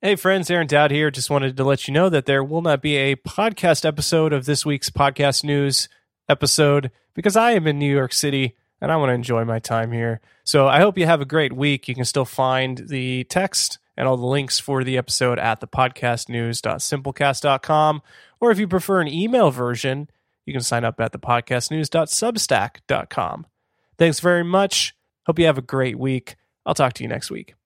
Hey, friends, Aaron Dowd here. Just wanted to let you know that there will not be a podcast episode of this week's podcast news episode because I am in New York City and I want to enjoy my time here. So I hope you have a great week. You can still find the text and all the links for the episode at the podcastnews.simplecast.com. Or if you prefer an email version, you can sign up at the podcastnews.substack.com. Thanks very much. Hope you have a great week. I'll talk to you next week.